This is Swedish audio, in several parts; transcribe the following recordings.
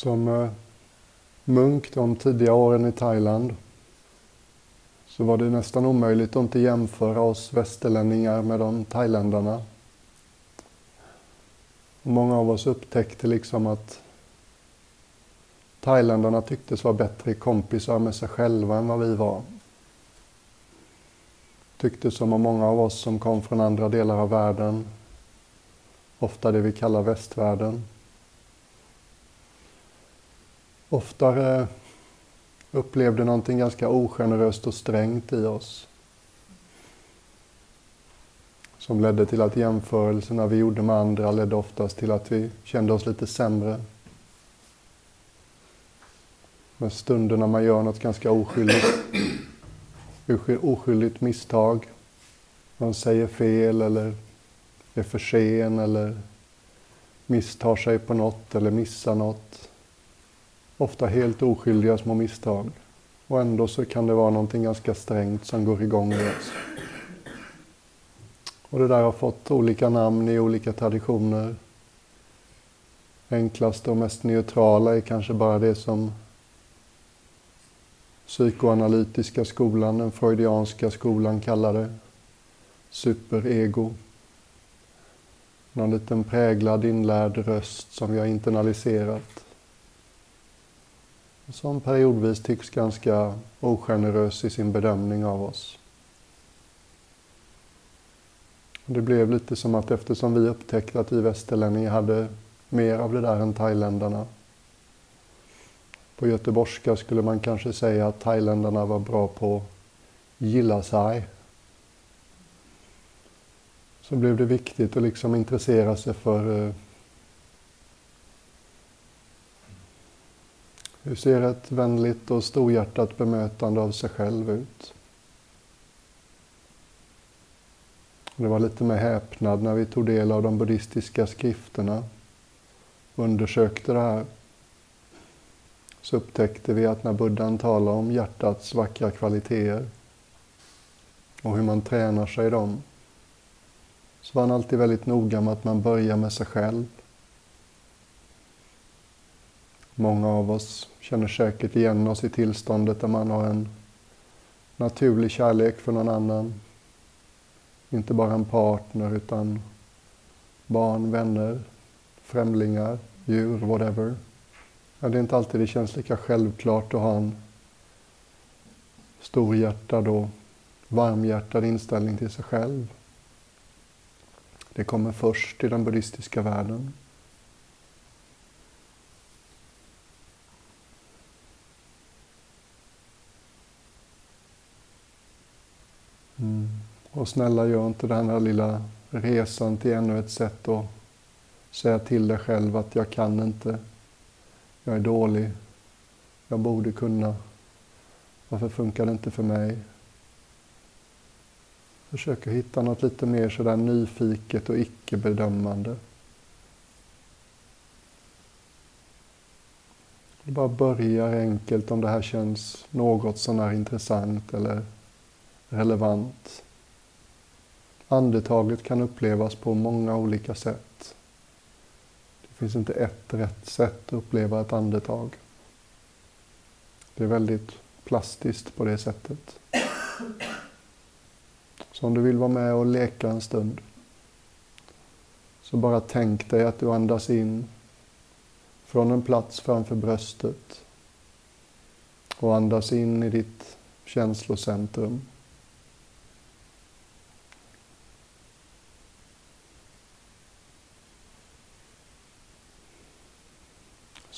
Som eh, munk de tidiga åren i Thailand så var det nästan omöjligt att inte jämföra oss västerlänningar med de thailändarna. Många av oss upptäckte liksom att thailändarna tycktes vara bättre kompisar med sig själva än vad vi var. Tycktes som om många av oss som kom från andra delar av världen, ofta det vi kallar västvärlden, oftare upplevde någonting ganska ogeneröst och strängt i oss. Som ledde till att jämförelserna vi gjorde med andra ledde oftast till att vi kände oss lite sämre. Med när man gör något ganska oskyldigt, oskyldigt misstag. Man säger fel eller är för sen eller misstar sig på något eller missar något ofta helt oskyldiga små misstag. Och ändå så kan det vara någonting ganska strängt som går igång i oss. Och det där har fått olika namn i olika traditioner. Enklaste och mest neutrala är kanske bara det som psykoanalytiska skolan, den freudianska skolan kallar det. Superego. Någon liten präglad inlärd röst som vi har internaliserat som periodvis tycks ganska ogenerös i sin bedömning av oss. Det blev lite som att eftersom vi upptäckte att vi västerlänningar hade mer av det där än thailändarna. På göteborgska skulle man kanske säga att thailändarna var bra på gilla sig. Så blev det viktigt att liksom intressera sig för eh, Hur ser ett vänligt och storhjärtat bemötande av sig själv ut? Det var lite med häpnad när vi tog del av de buddhistiska skrifterna och undersökte det här. Så upptäckte vi att när buddhan talar om hjärtats vackra kvaliteter och hur man tränar sig i dem så var han alltid väldigt noga med att man börjar med sig själv. Många av oss känner säkert igen oss i tillståndet där man har en naturlig kärlek för någon annan. Inte bara en partner utan barn, vänner, främlingar, djur, whatever. Ja, det är inte alltid det känns lika självklart att ha en storhjärtad och varmhjärtad inställning till sig själv. Det kommer först i den buddhistiska världen. Och snälla gör inte den här lilla resan till ännu ett sätt att säga till dig själv att jag kan inte, jag är dålig, jag borde kunna, varför funkar det inte för mig? Försök att hitta något lite mer sådär nyfiket och icke-bedömande. Bara börja enkelt om det här känns något sånär intressant eller relevant. Andetaget kan upplevas på många olika sätt. Det finns inte ett rätt sätt att uppleva ett andetag. Det är väldigt plastiskt på det sättet. Så om du vill vara med och leka en stund så bara tänk dig att du andas in från en plats framför bröstet och andas in i ditt känslocentrum.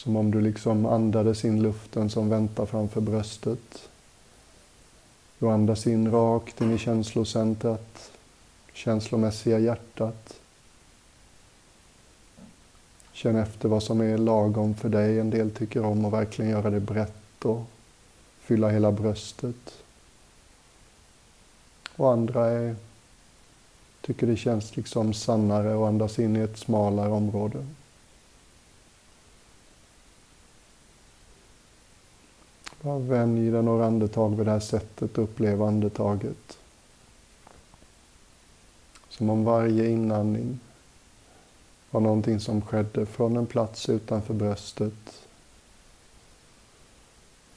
Som om du liksom andades in luften som väntar framför bröstet. Du andas in rakt in i känslocentret, känslomässiga hjärtat. Känn efter vad som är lagom för dig. En del tycker om att verkligen göra det brett och fylla hela bröstet. Och andra är, tycker det känns liksom sannare att andas in i ett smalare område. Bara vänj dig några andetag vid det här sättet att uppleva andetaget. Som om varje inandning var någonting som skedde från en plats utanför bröstet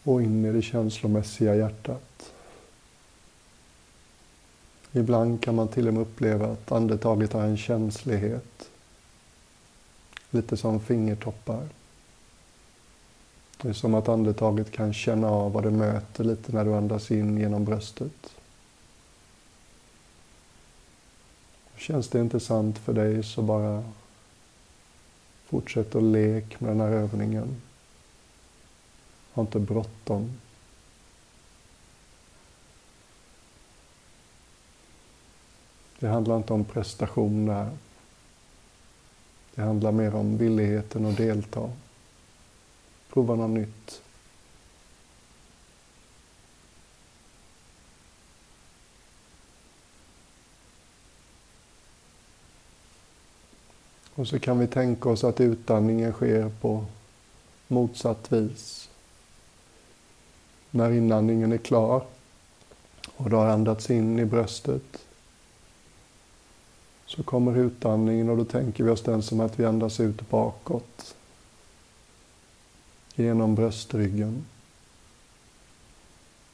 och in i det känslomässiga hjärtat. Ibland kan man till och med uppleva att andetaget har en känslighet. Lite som fingertoppar. Det är som att andetaget kan känna av vad det möter lite när du andas in genom bröstet. Känns det inte sant för dig så bara fortsätt att lek med den här övningen. Ha inte bråttom. Det handlar inte om prestation där. Det handlar mer om villigheten att delta. Prova något nytt. Och så kan vi tänka oss att utandningen sker på motsatt vis. När inandningen är klar och du har andats in i bröstet så kommer utandningen och då tänker vi oss den som att vi andas ut bakåt. Genom bröstryggen.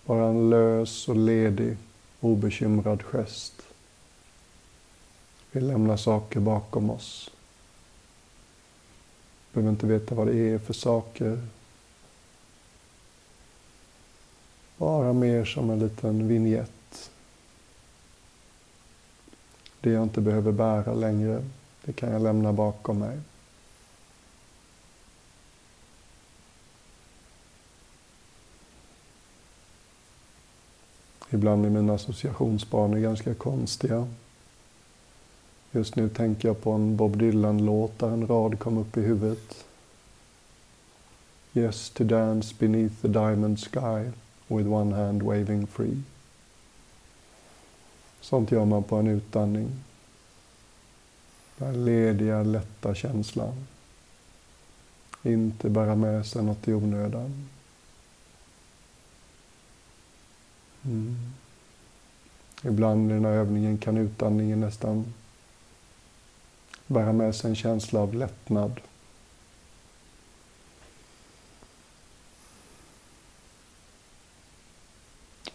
Bara en lös och ledig, obekymrad gest. Vi lämnar saker bakom oss. Behöver inte veta vad det är för saker. Bara mer som en liten vignett det jag inte behöver bära längre, det kan jag lämna bakom mig. Ibland är mina associationsbanor ganska konstiga. Just nu tänker jag på en Bob Dylan-låt där en rad kom upp i huvudet. Yes, to dance beneath the diamond sky with one hand waving free. Sånt gör man på en utandning. Den lediga, lätta känslan. Inte bära med sig något i onödan. Mm. Ibland i den här övningen kan utandningen nästan bära med sig en känsla av lättnad.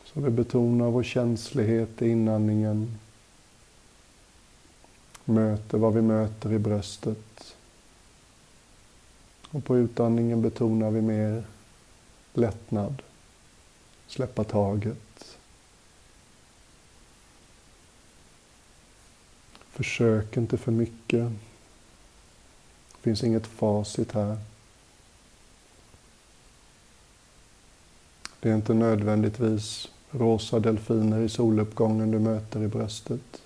Så vi betonar vår känslighet i inandningen. Möter vad vi möter i bröstet. Och på utandningen betonar vi mer lättnad. Släppa taget. Försök inte för mycket. Det finns inget facit här. Det är inte nödvändigtvis rosa delfiner i soluppgången du möter i bröstet.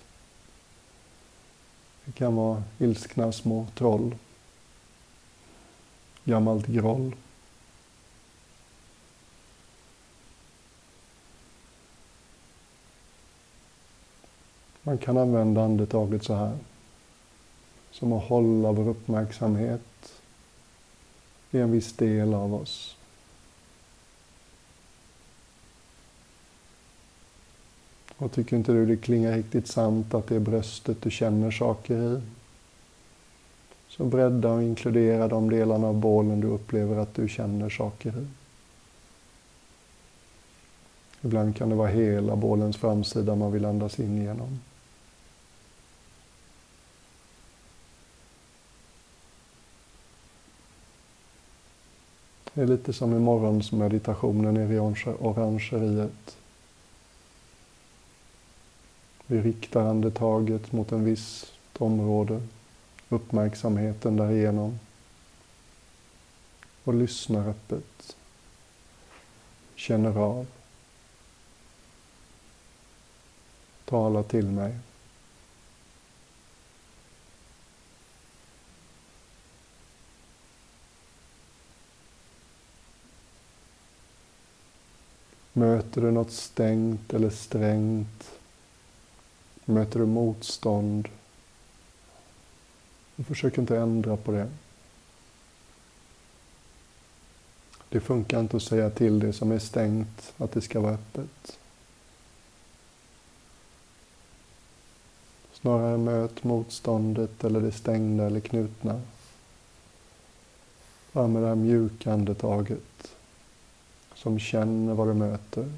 Det kan vara ilskna små troll, gammalt groll. Man kan använda andetaget så här. Som att hålla vår uppmärksamhet i en viss del av oss. Och tycker inte du det klingar riktigt sant att det är bröstet du känner saker i? Så bredda och inkludera de delarna av bålen du upplever att du känner saker i. Ibland kan det vara hela bålens framsida man vill andas in genom. Det är lite som i morgonsmeditationen nere i orangeriet. Vi riktar andetaget mot en viss område, uppmärksamheten därigenom och lyssnar öppet. Känner av. Tala till mig. Möter du något stängt eller strängt Möter du motstånd, försök inte ändra på det. Det funkar inte att säga till det som är stängt att det ska vara öppet. Snarare möt motståndet eller det stängda eller knutna. Bara med det här mjuka andetaget som känner vad du möter.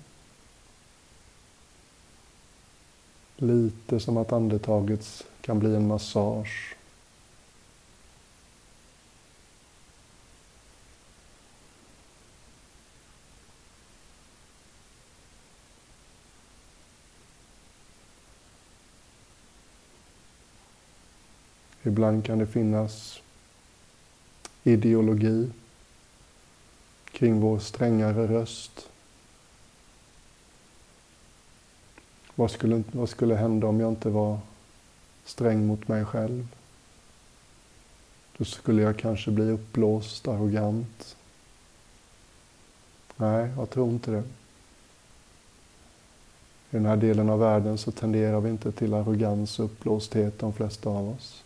Lite som att andetaget kan bli en massage. Ibland kan det finnas ideologi kring vår strängare röst. Vad skulle, vad skulle hända om jag inte var sträng mot mig själv? Då skulle jag kanske bli uppblåst, arrogant. Nej, jag tror inte det. I den här delen av världen så tenderar vi inte till arrogans och uppblåsthet, de flesta av oss.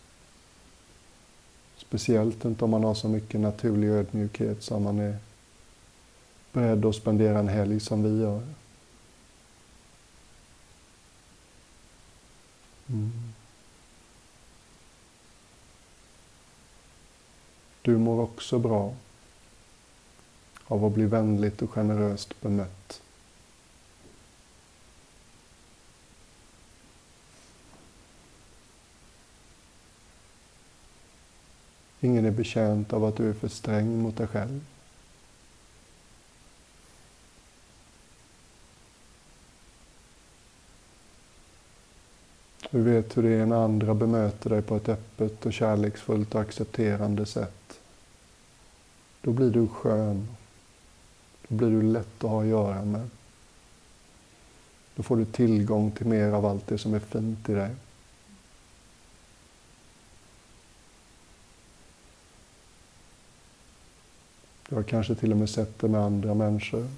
Speciellt inte om man har så mycket naturlig ödmjukhet som man är beredd att spendera en helg som vi gör. Mm. Du mår också bra av att bli vänligt och generöst bemött. Ingen är betjänt av att du är för sträng mot dig själv. Du vet hur det är när andra bemöter dig på ett öppet och kärleksfullt och accepterande sätt. Då blir du skön. Då blir du lätt att ha att göra med. Då får du tillgång till mer av allt det som är fint i dig. Du har kanske till och med sett det med andra människor.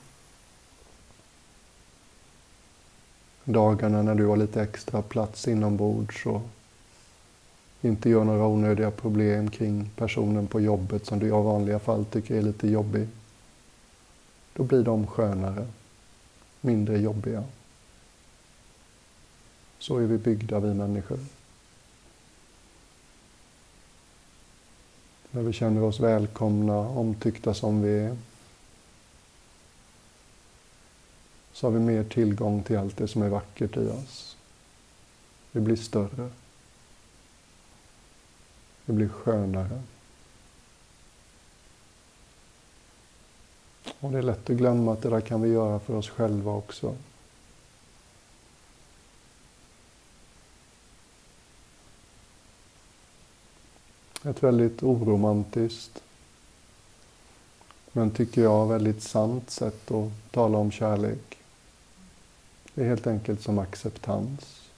Dagarna när du har lite extra plats inombords och inte gör några onödiga problem kring personen på jobbet som du i vanliga fall tycker är lite jobbig. Då blir de skönare, mindre jobbiga. Så är vi byggda, vi människor. När vi känner oss välkomna, omtyckta som vi är. Så har vi mer tillgång till allt det som är vackert i oss. Vi blir större. Vi blir skönare. Och det är lätt att glömma att det där kan vi göra för oss själva också. Ett väldigt oromantiskt, men tycker jag väldigt sant sätt att tala om kärlek. Det är helt enkelt som acceptans.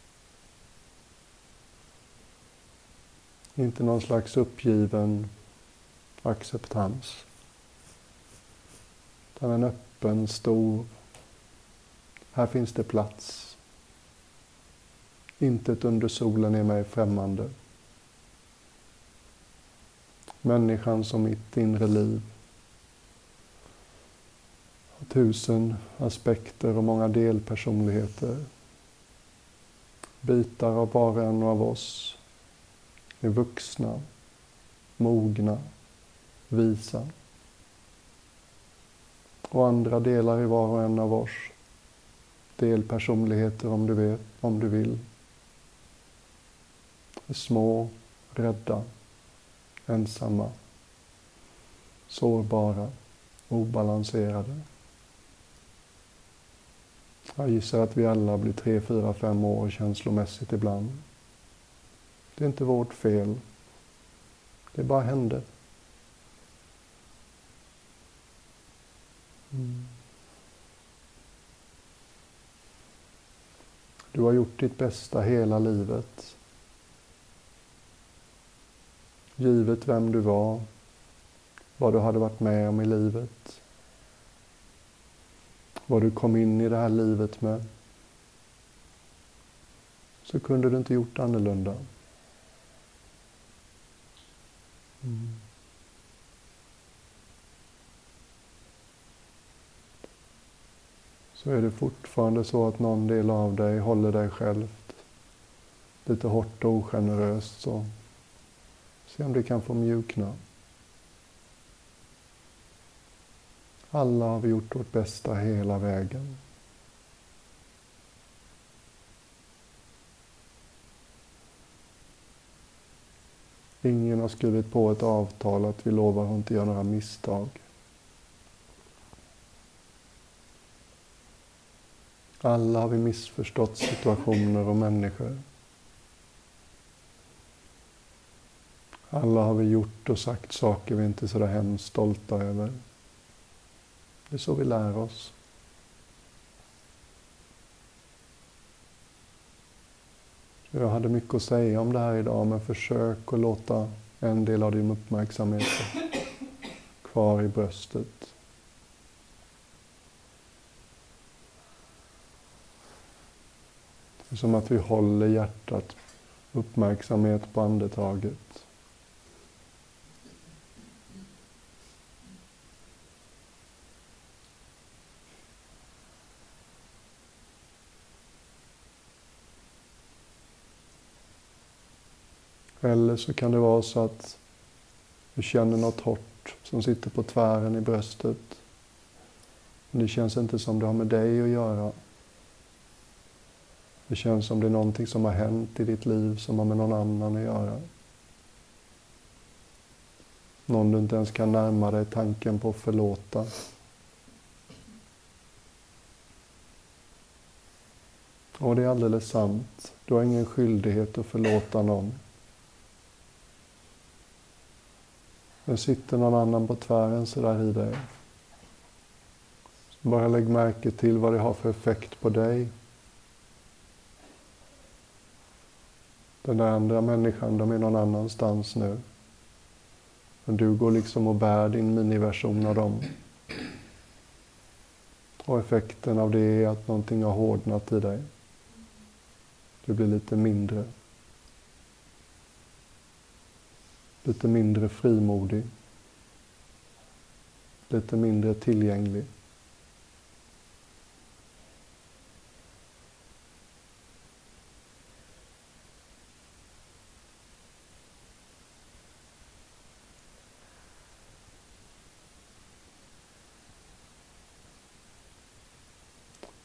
Inte någon slags uppgiven acceptans. Utan en öppen, stor, här finns det plats. Intet under solen är mig främmande människan som mitt inre liv. Tusen aspekter och många delpersonligheter. Bitar av var och en av oss är vuxna, mogna, visa. Och andra delar i var och en av oss, delpersonligheter om du, vet, om du vill, är små, rädda, ensamma, sårbara, obalanserade. Jag gissar att vi alla blir tre, fyra, fem år känslomässigt ibland. Det är inte vårt fel. Det bara hände. Mm. Du har gjort ditt bästa hela livet. givet vem du var, vad du hade varit med om i livet, vad du kom in i det här livet med, så kunde du inte gjort annorlunda. Mm. Så är det fortfarande så att någon del av dig håller dig självt lite hårt och ogeneröst så Se om det kan få mjukna. Alla har vi gjort vårt bästa hela vägen. Ingen har skrivit på ett avtal att vi lovar att inte göra några misstag. Alla har vi missförstått situationer och människor. Alla har vi gjort och sagt saker vi inte är så där hemskt stolta över. Det är så vi lär oss. Jag hade mycket att säga om det här idag, men försök att låta en del av din uppmärksamhet kvar i bröstet. Det är som att vi håller hjärtat uppmärksamhet på andetaget. Eller så kan det vara så att du känner något hårt som sitter på tvären i bröstet. Men det känns inte som det har med dig att göra. Det känns som det är någonting som har hänt i ditt liv som har med någon annan att göra. Någon du inte ens kan närma dig tanken på att förlåta. Och det är alldeles sant. Du har ingen skyldighet att förlåta någon. Det sitter någon annan på tvären sådär i dig. Så bara lägg märke till vad det har för effekt på dig. Den där andra människan, de är någon annanstans nu. Men du går liksom och bär din miniversion av dem. Och effekten av det är att någonting har hårdnat i dig. Du blir lite mindre. Lite mindre frimodig. Lite mindre tillgänglig.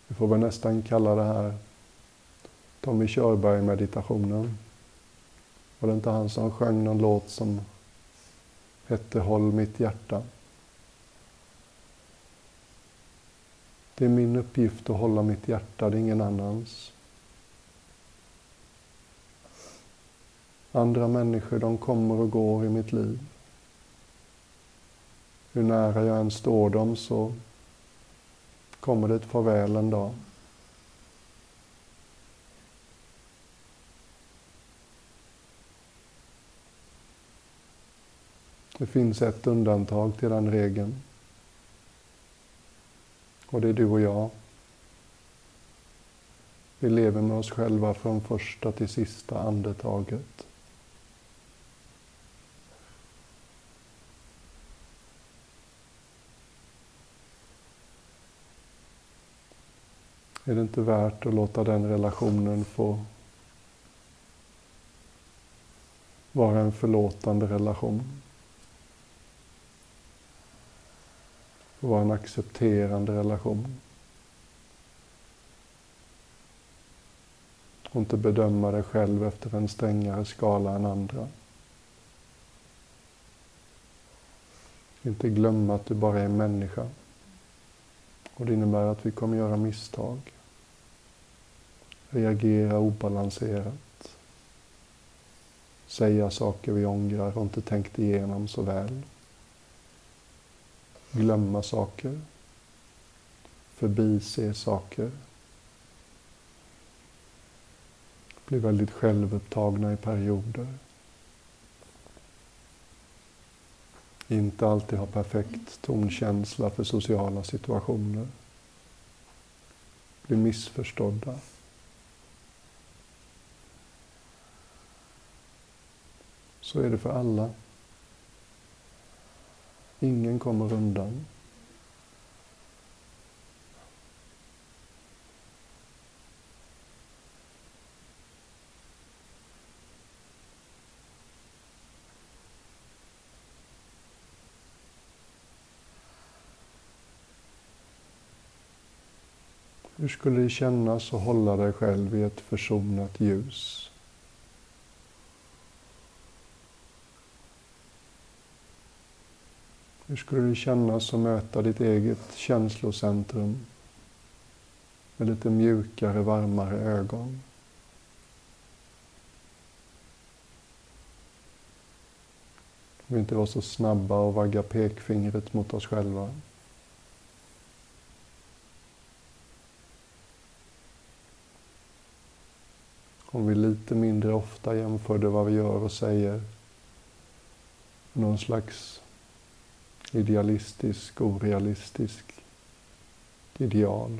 Vi får väl nästan kalla det här Tommy Körberg-meditationen. Var det inte han som sjöng någon låt som hette Håll mitt hjärta? Det är min uppgift att hålla mitt hjärta, det är ingen annans. Andra människor, de kommer och går i mitt liv. Hur nära jag än står dem så kommer det ett farväl en dag. Det finns ett undantag till den regeln. Och det är du och jag. Vi lever med oss själva från första till sista andetaget. Är det inte värt att låta den relationen få vara en förlåtande relation? Och vara en accepterande relation. Och inte bedöma dig själv efter en strängare skala än andra. Inte glömma att du bara är människa. Och det innebär att vi kommer göra misstag. Reagera obalanserat. Säga saker vi ångrar och inte tänkt igenom så väl glömma saker, förbise saker, bli väldigt självupptagna i perioder. Inte alltid ha perfekt tonkänsla för sociala situationer. Bli missförstådda. Så är det för alla. Ingen kommer undan. Hur skulle det kännas att hålla dig själv i ett försonat ljus? Hur skulle det kännas att möta ditt eget känslocentrum med lite mjukare, varmare ögon? Vi inte vara så snabba och vagga pekfingret mot oss själva. Om vi lite mindre ofta jämförde vad vi gör och säger någon slags idealistisk, orealistisk ideal.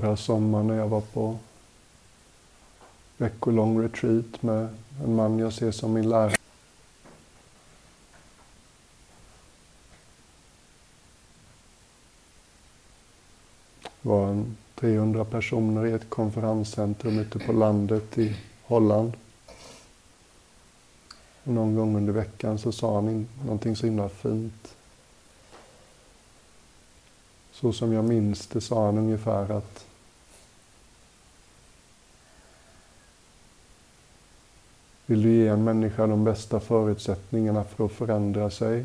Förra sommaren när jag var på veckolång retreat med en man jag ser som min lärare. Det var en 300 personer i ett konferenscentrum ute på landet i Holland. någon gång under veckan så sa han någonting så himla fint. Så som jag minns det sa han ungefär att Vill du ge en människa de bästa förutsättningarna för att förändra sig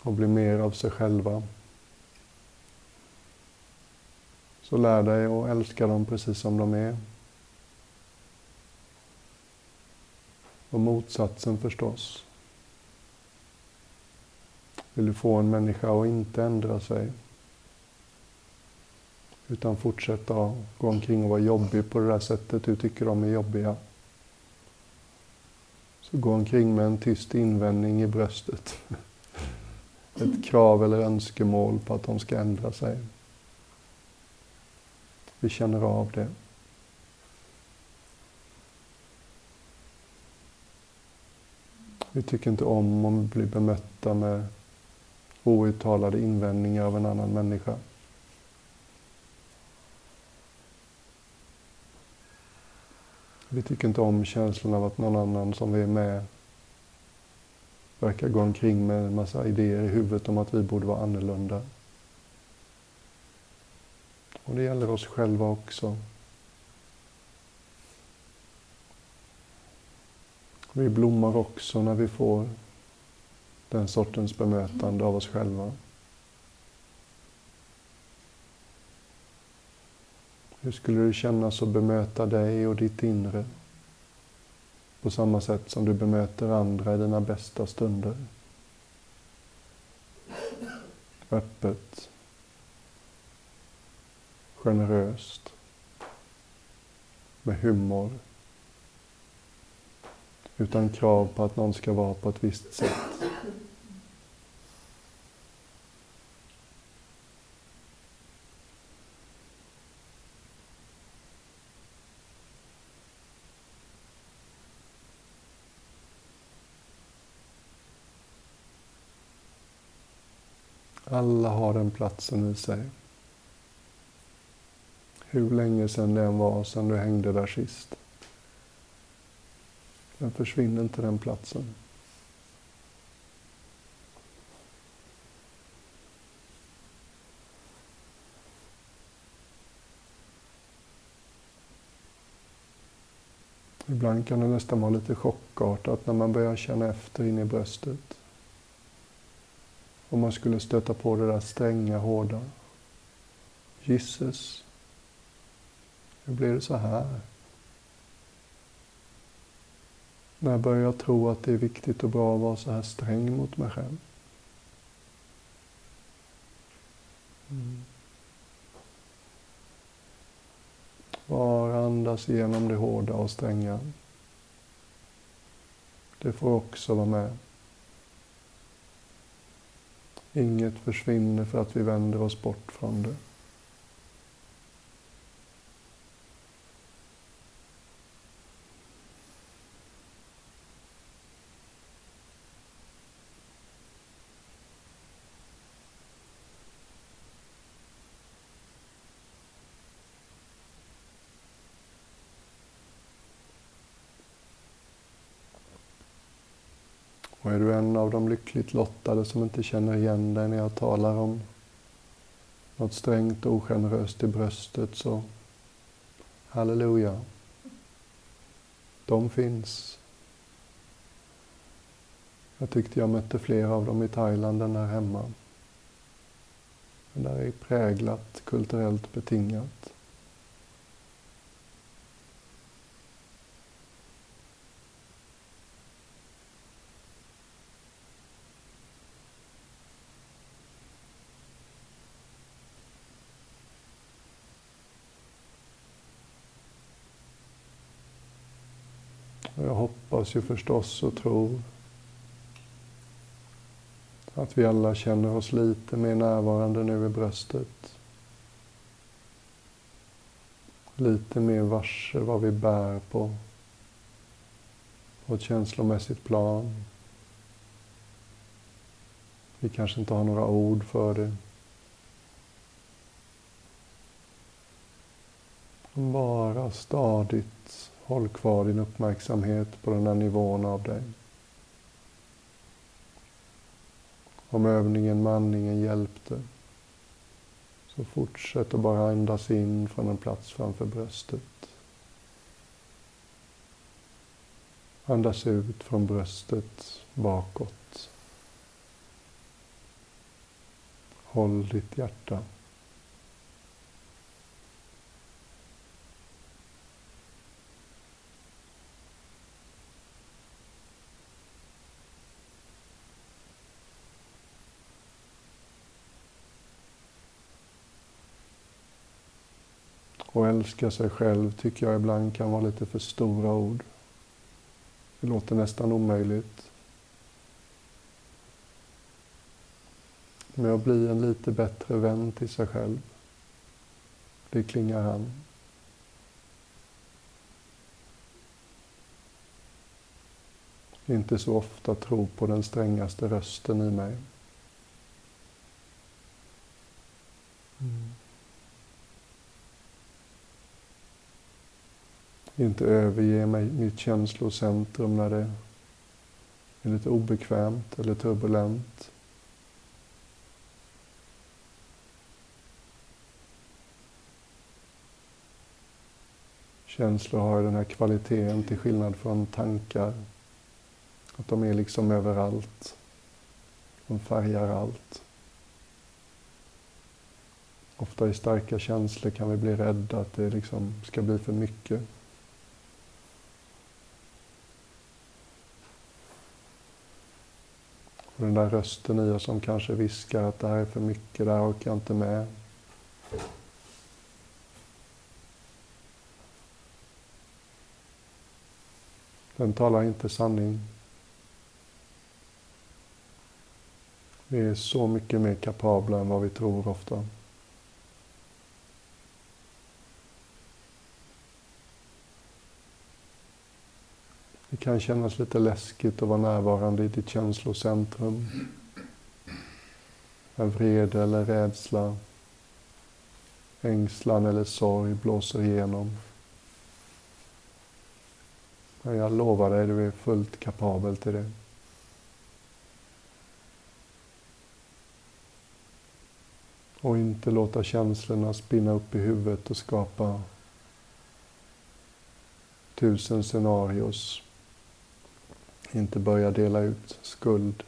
och bli mer av sig själva så lär dig att älska dem precis som de är. Och motsatsen förstås. Vill du få en människa att inte ändra sig utan fortsätta gå omkring och vara jobbig på det där sättet du tycker de är jobbiga. Så gå omkring med en tyst invändning i bröstet. Ett krav eller önskemål på att de ska ändra sig. Vi känner av det. Vi tycker inte om om vi blir bemötta med outtalade invändningar av en annan människa. Vi tycker inte om känslan av att någon annan som vi är med verkar gå omkring med en massa idéer i huvudet om att vi borde vara annorlunda. Och det gäller oss själva också. Vi blommar också när vi får den sortens bemötande av oss själva. Hur skulle det kännas att bemöta dig och ditt inre på samma sätt som du bemöter andra i dina bästa stunder? Öppet, generöst, med humor, utan krav på att någon ska vara på ett visst sätt. Alla har den platsen i sig. Hur länge sedan det än var sedan du hängde där sist. Den försvinner inte den platsen. Ibland kan det nästan vara lite chockartat när man börjar känna efter in i bröstet. Om man skulle stöta på det där stränga, hårda. Gisses, hur blir det så här? När börjar jag tro att det är viktigt och bra att vara så här sträng mot mig själv? Mm. Bara andas igenom det hårda och stränga. Det får också vara med. Inget försvinner för att vi vänder oss bort från det. Är du en av de lyckligt lottade som inte känner igen dig när jag talar om något strängt och ogeneröst i bröstet så halleluja. De finns. Jag tyckte jag mötte flera av dem i Thailand än här hemma. Det där är präglat, kulturellt betingat. Jag hoppas ju förstås och tror att vi alla känner oss lite mer närvarande nu i bröstet. Lite mer varse vad vi bär på, på ett känslomässigt plan. Vi kanske inte har några ord för det. Bara stadigt Håll kvar din uppmärksamhet på den här nivån av dig. Om övningen med andningen hjälpte, så fortsätt att bara andas in från en plats framför bröstet. Andas ut från bröstet bakåt. Håll ditt hjärta. Och älska sig själv tycker jag ibland kan vara lite för stora ord. Det låter nästan omöjligt. Men att bli en lite bättre vän till sig själv. Det klingar han. Inte så ofta tro på den strängaste rösten i mig. Mm. Inte överge mig, mitt känslocentrum när det är lite obekvämt eller turbulent. Känslor har den här kvaliteten till skillnad från tankar. Att de är liksom överallt. De färgar allt. Ofta i starka känslor kan vi bli rädda att det liksom ska bli för mycket. Och den där rösten i oss som kanske viskar att det här är för mycket, det här orkar jag inte med. Den talar inte sanning. Vi är så mycket mer kapabla än vad vi tror ofta. Det kan kännas lite läskigt att vara närvarande i ditt känslocentrum. När vrede eller rädsla, ängslan eller sorg blåser igenom. Men jag lovar dig, du är fullt kapabel till det. Och inte låta känslorna spinna upp i huvudet och skapa tusen scenarios inte börja dela ut skuld.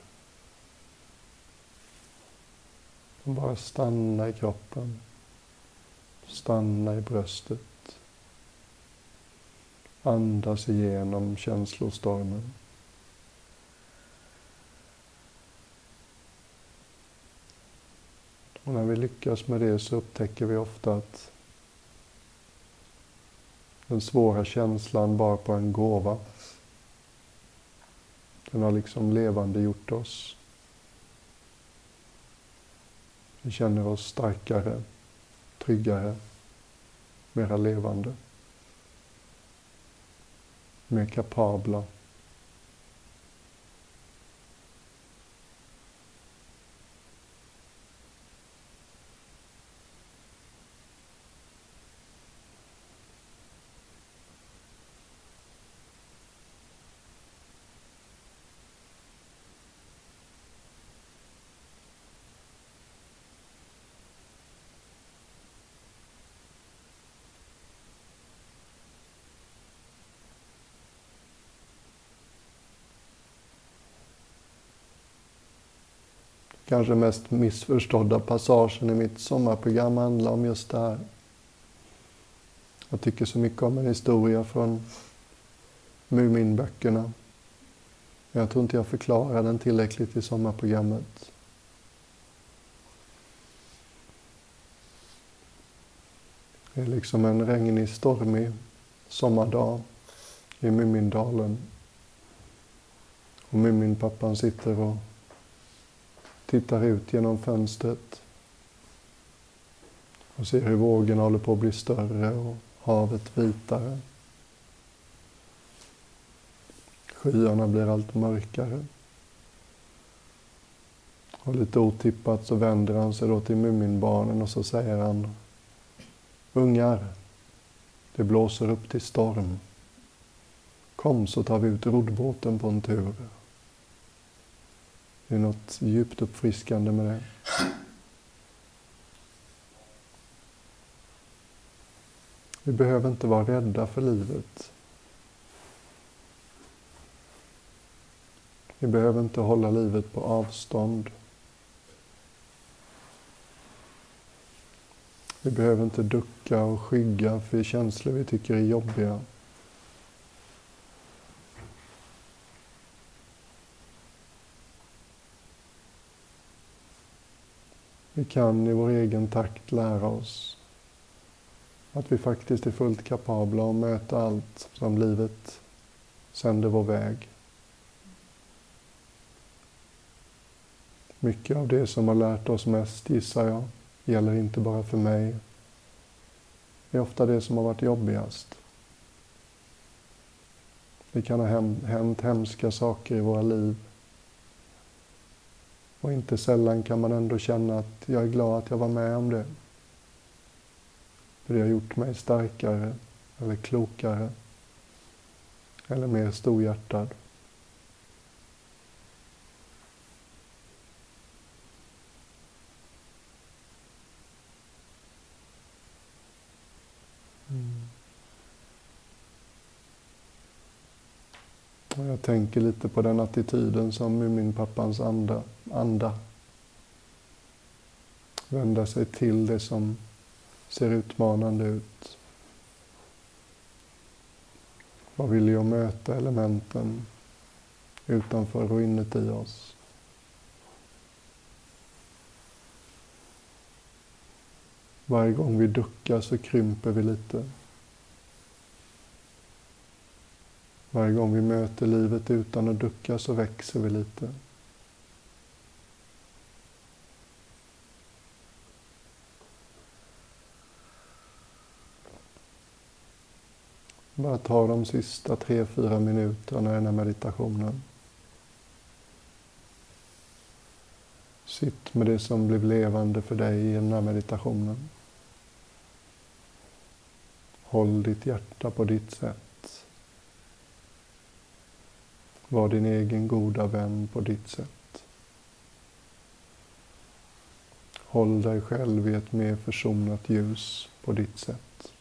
Bara stanna i kroppen. Stanna i bröstet. Andas igenom känslostormen. Och när vi lyckas med det så upptäcker vi ofta att den svåra känslan bar på en gåva. Den har liksom levande gjort oss. Vi känner oss starkare, tryggare, mera levande, mer kapabla. Kanske mest missförstådda passagen i mitt sommarprogram handlar om just det här. Jag tycker så mycket om en historia från Muminböckerna. Jag tror inte jag förklarar den tillräckligt i sommarprogrammet. Det är liksom en regnig, stormig sommardag i Mumindalen. Och Muminpappan sitter och tittar ut genom fönstret och ser hur vågorna håller på att bli större och havet vitare. Skyarna blir allt mörkare. Och lite otippat så vänder han sig då till Muminbarnen och så säger han Ungar, det blåser upp till storm. Kom så tar vi ut roddbåten på en tur. Det är något djupt uppfriskande med det. Vi behöver inte vara rädda för livet. Vi behöver inte hålla livet på avstånd. Vi behöver inte ducka och skygga för känslor vi tycker är jobbiga. Vi kan i vår egen takt lära oss att vi faktiskt är fullt kapabla att möta allt som livet sänder vår väg. Mycket av det som har lärt oss mest, gissar jag, gäller inte bara för mig. Det är ofta det som har varit jobbigast. Det kan ha hänt hemska saker i våra liv och inte sällan kan man ändå känna att jag är glad att jag var med om det. För det har gjort mig starkare, eller klokare, eller mer storhjärtad. Jag tänker lite på den attityden som Muminpappans anda, anda. Vända sig till det som ser utmanande ut. Vad vill jag möta elementen utanför och inuti oss? Varje gång vi duckar så krymper vi lite. Varje gång vi möter livet utan att ducka så växer vi lite. Bara ta de sista tre, fyra minuterna i den här meditationen. Sitt med det som blev levande för dig i den här meditationen. Håll ditt hjärta på ditt sätt. Var din egen goda vän på ditt sätt. Håll dig själv i ett mer försonat ljus på ditt sätt.